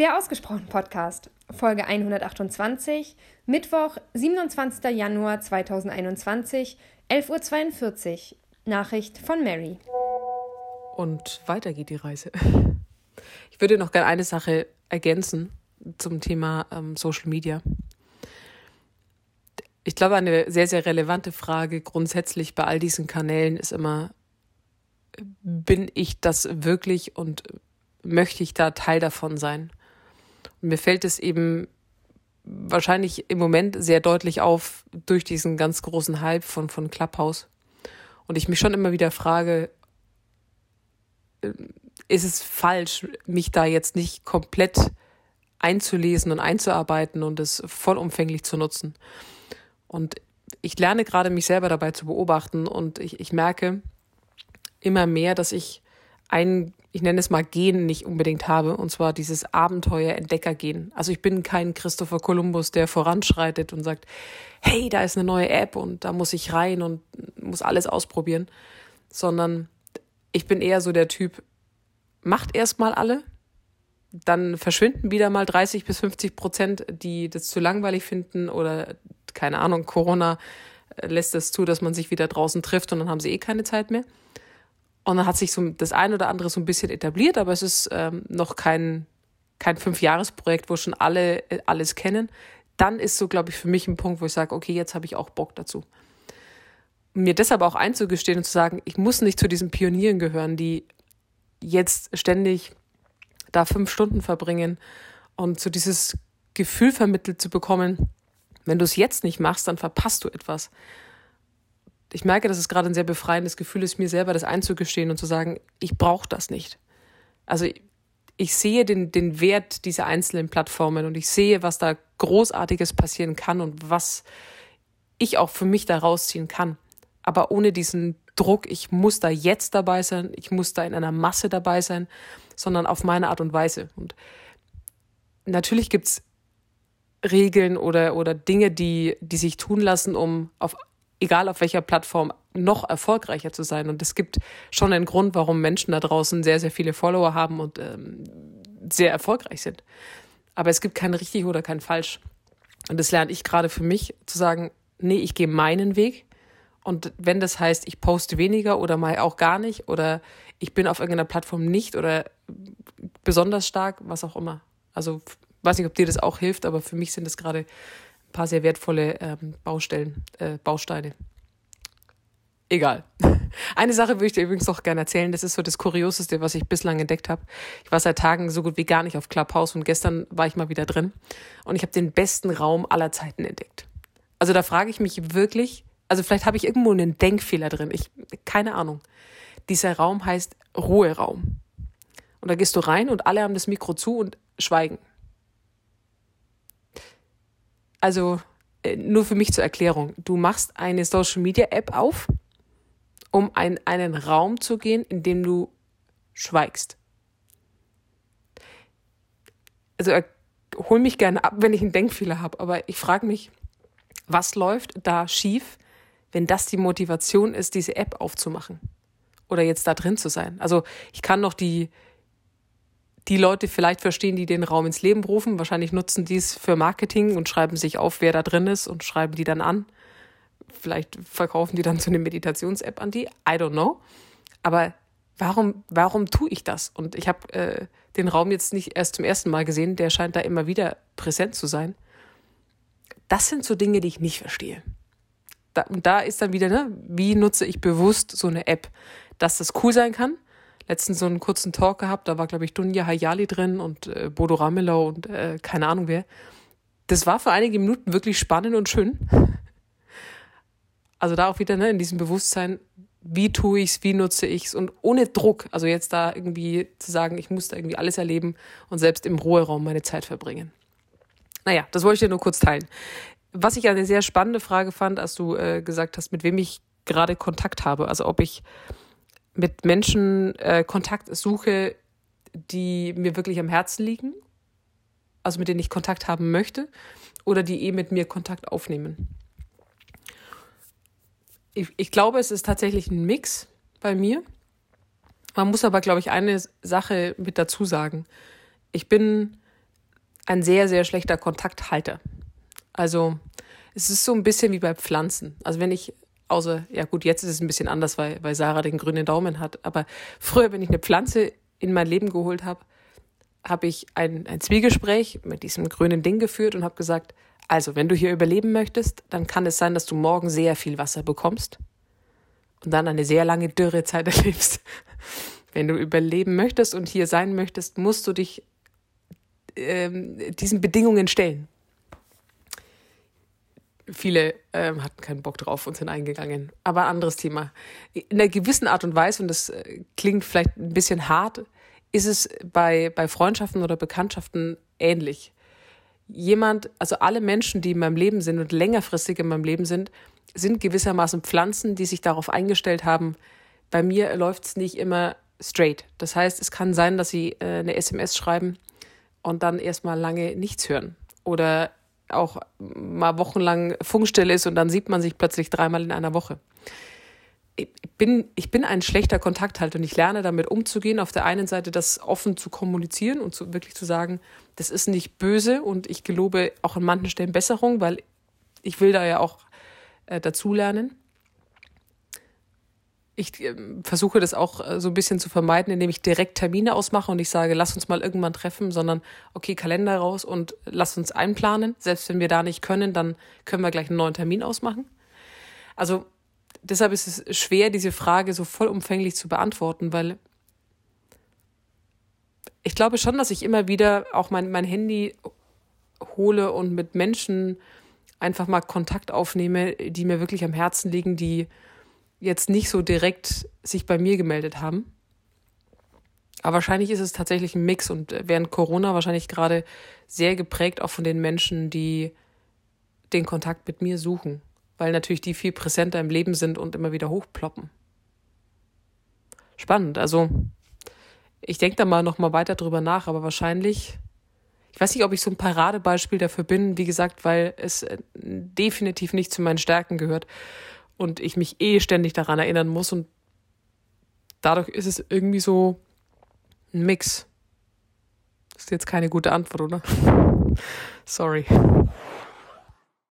Der Ausgesprochen Podcast, Folge 128, Mittwoch, 27. Januar 2021, 11.42 Uhr. Nachricht von Mary. Und weiter geht die Reise. Ich würde noch gerne eine Sache ergänzen zum Thema ähm, Social Media. Ich glaube, eine sehr, sehr relevante Frage grundsätzlich bei all diesen Kanälen ist immer, bin ich das wirklich und möchte ich da Teil davon sein? Und mir fällt es eben wahrscheinlich im Moment sehr deutlich auf durch diesen ganz großen Hype von, von Clubhouse. Und ich mich schon immer wieder frage, äh, ist es falsch, mich da jetzt nicht komplett einzulesen und einzuarbeiten und es vollumfänglich zu nutzen? Und ich lerne gerade mich selber dabei zu beobachten und ich, ich merke immer mehr, dass ich ein ich nenne es mal Gen nicht unbedingt habe, und zwar dieses Abenteuer-Entdecker-Gen. Also ich bin kein Christopher Columbus, der voranschreitet und sagt, hey, da ist eine neue App und da muss ich rein und muss alles ausprobieren, sondern ich bin eher so der Typ, macht erstmal alle, dann verschwinden wieder mal 30 bis 50 Prozent, die das zu langweilig finden oder keine Ahnung, Corona lässt es zu, dass man sich wieder draußen trifft und dann haben sie eh keine Zeit mehr. Und dann hat sich so das ein oder andere so ein bisschen etabliert, aber es ist ähm, noch kein, kein Fünfjahresprojekt, wo schon alle äh, alles kennen. Dann ist so, glaube ich, für mich ein Punkt, wo ich sage, okay, jetzt habe ich auch Bock dazu. Mir deshalb auch einzugestehen und zu sagen, ich muss nicht zu diesen Pionieren gehören, die jetzt ständig da fünf Stunden verbringen und so dieses Gefühl vermittelt zu bekommen, wenn du es jetzt nicht machst, dann verpasst du etwas ich merke, dass es gerade ein sehr befreiendes Gefühl ist, mir selber das einzugestehen und zu sagen, ich brauche das nicht. Also ich sehe den, den Wert dieser einzelnen Plattformen und ich sehe, was da Großartiges passieren kann und was ich auch für mich da rausziehen kann. Aber ohne diesen Druck, ich muss da jetzt dabei sein, ich muss da in einer Masse dabei sein, sondern auf meine Art und Weise. Und natürlich gibt's Regeln oder, oder Dinge, die, die sich tun lassen, um auf egal auf welcher Plattform, noch erfolgreicher zu sein. Und es gibt schon einen Grund, warum Menschen da draußen sehr, sehr viele Follower haben und ähm, sehr erfolgreich sind. Aber es gibt kein richtig oder kein falsch. Und das lerne ich gerade für mich, zu sagen, nee, ich gehe meinen Weg. Und wenn das heißt, ich poste weniger oder mal auch gar nicht oder ich bin auf irgendeiner Plattform nicht oder besonders stark, was auch immer. Also weiß nicht, ob dir das auch hilft, aber für mich sind das gerade paar sehr wertvolle ähm, Baustellen, äh, Bausteine. Egal. Eine Sache würde ich dir übrigens noch gerne erzählen. Das ist so das Kurioseste, was ich bislang entdeckt habe. Ich war seit Tagen so gut wie gar nicht auf Clubhouse und gestern war ich mal wieder drin und ich habe den besten Raum aller Zeiten entdeckt. Also da frage ich mich wirklich, also vielleicht habe ich irgendwo einen Denkfehler drin. Ich keine Ahnung. Dieser Raum heißt Ruheraum. Und da gehst du rein und alle haben das Mikro zu und schweigen. Also äh, nur für mich zur Erklärung. Du machst eine Social Media App auf, um in einen Raum zu gehen, in dem du schweigst. Also hol mich gerne ab, wenn ich einen Denkfehler habe, aber ich frage mich, was läuft da schief, wenn das die Motivation ist, diese App aufzumachen oder jetzt da drin zu sein? Also ich kann noch die die Leute vielleicht verstehen, die den Raum ins Leben rufen. Wahrscheinlich nutzen die es für Marketing und schreiben sich auf, wer da drin ist und schreiben die dann an. Vielleicht verkaufen die dann so eine Meditations-App an die. I don't know. Aber warum, warum tue ich das? Und ich habe äh, den Raum jetzt nicht erst zum ersten Mal gesehen. Der scheint da immer wieder präsent zu sein. Das sind so Dinge, die ich nicht verstehe. Da, und da ist dann wieder, ne, wie nutze ich bewusst so eine App, dass das cool sein kann, letztens so einen kurzen Talk gehabt, da war, glaube ich, Dunja Hayali drin und äh, Bodo Ramelow und äh, keine Ahnung wer. Das war für einige Minuten wirklich spannend und schön. Also da auch wieder ne, in diesem Bewusstsein, wie tue ich's, wie nutze ich's und ohne Druck. Also jetzt da irgendwie zu sagen, ich muss da irgendwie alles erleben und selbst im Ruheraum meine Zeit verbringen. Naja, das wollte ich dir nur kurz teilen. Was ich eine sehr spannende Frage fand, als du äh, gesagt hast, mit wem ich gerade Kontakt habe. Also ob ich mit Menschen äh, Kontakt suche, die mir wirklich am Herzen liegen, also mit denen ich Kontakt haben möchte, oder die eh mit mir Kontakt aufnehmen. Ich, ich glaube, es ist tatsächlich ein Mix bei mir. Man muss aber, glaube ich, eine Sache mit dazu sagen. Ich bin ein sehr, sehr schlechter Kontakthalter. Also es ist so ein bisschen wie bei Pflanzen. Also wenn ich, außer, ja gut, jetzt ist es ein bisschen anders, weil, weil Sarah den grünen Daumen hat. Aber früher, wenn ich eine Pflanze in mein Leben geholt habe, habe ich ein, ein Zwiegespräch mit diesem grünen Ding geführt und habe gesagt, also wenn du hier überleben möchtest, dann kann es sein, dass du morgen sehr viel Wasser bekommst und dann eine sehr lange Dürrezeit erlebst. Wenn du überleben möchtest und hier sein möchtest, musst du dich ähm, diesen Bedingungen stellen. Viele ähm, hatten keinen Bock drauf und sind eingegangen. Aber anderes Thema. In einer gewissen Art und Weise, und das äh, klingt vielleicht ein bisschen hart, ist es bei, bei Freundschaften oder Bekanntschaften ähnlich. Jemand, also alle Menschen, die in meinem Leben sind und längerfristig in meinem Leben sind, sind gewissermaßen Pflanzen, die sich darauf eingestellt haben, bei mir läuft es nicht immer straight. Das heißt, es kann sein, dass sie äh, eine SMS schreiben und dann erstmal lange nichts hören. Oder auch mal wochenlang Funkstelle ist und dann sieht man sich plötzlich dreimal in einer Woche. Ich bin, ich bin ein schlechter Kontakthalter und ich lerne damit umzugehen. Auf der einen Seite das offen zu kommunizieren und zu, wirklich zu sagen, das ist nicht böse und ich gelobe auch an manchen Stellen Besserung, weil ich will da ja auch äh, dazulernen. Ich äh, versuche das auch äh, so ein bisschen zu vermeiden, indem ich direkt Termine ausmache und ich sage, lass uns mal irgendwann treffen, sondern okay, Kalender raus und lass uns einplanen. Selbst wenn wir da nicht können, dann können wir gleich einen neuen Termin ausmachen. Also deshalb ist es schwer, diese Frage so vollumfänglich zu beantworten, weil ich glaube schon, dass ich immer wieder auch mein, mein Handy hole und mit Menschen einfach mal Kontakt aufnehme, die mir wirklich am Herzen liegen, die jetzt nicht so direkt sich bei mir gemeldet haben. Aber wahrscheinlich ist es tatsächlich ein Mix und während Corona wahrscheinlich gerade sehr geprägt auch von den Menschen, die den Kontakt mit mir suchen, weil natürlich die viel präsenter im Leben sind und immer wieder hochploppen. Spannend, also ich denke da mal noch mal weiter drüber nach, aber wahrscheinlich ich weiß nicht, ob ich so ein Paradebeispiel dafür bin, wie gesagt, weil es äh, definitiv nicht zu meinen Stärken gehört und ich mich eh ständig daran erinnern muss und dadurch ist es irgendwie so ein Mix. Das ist jetzt keine gute Antwort, oder? Sorry.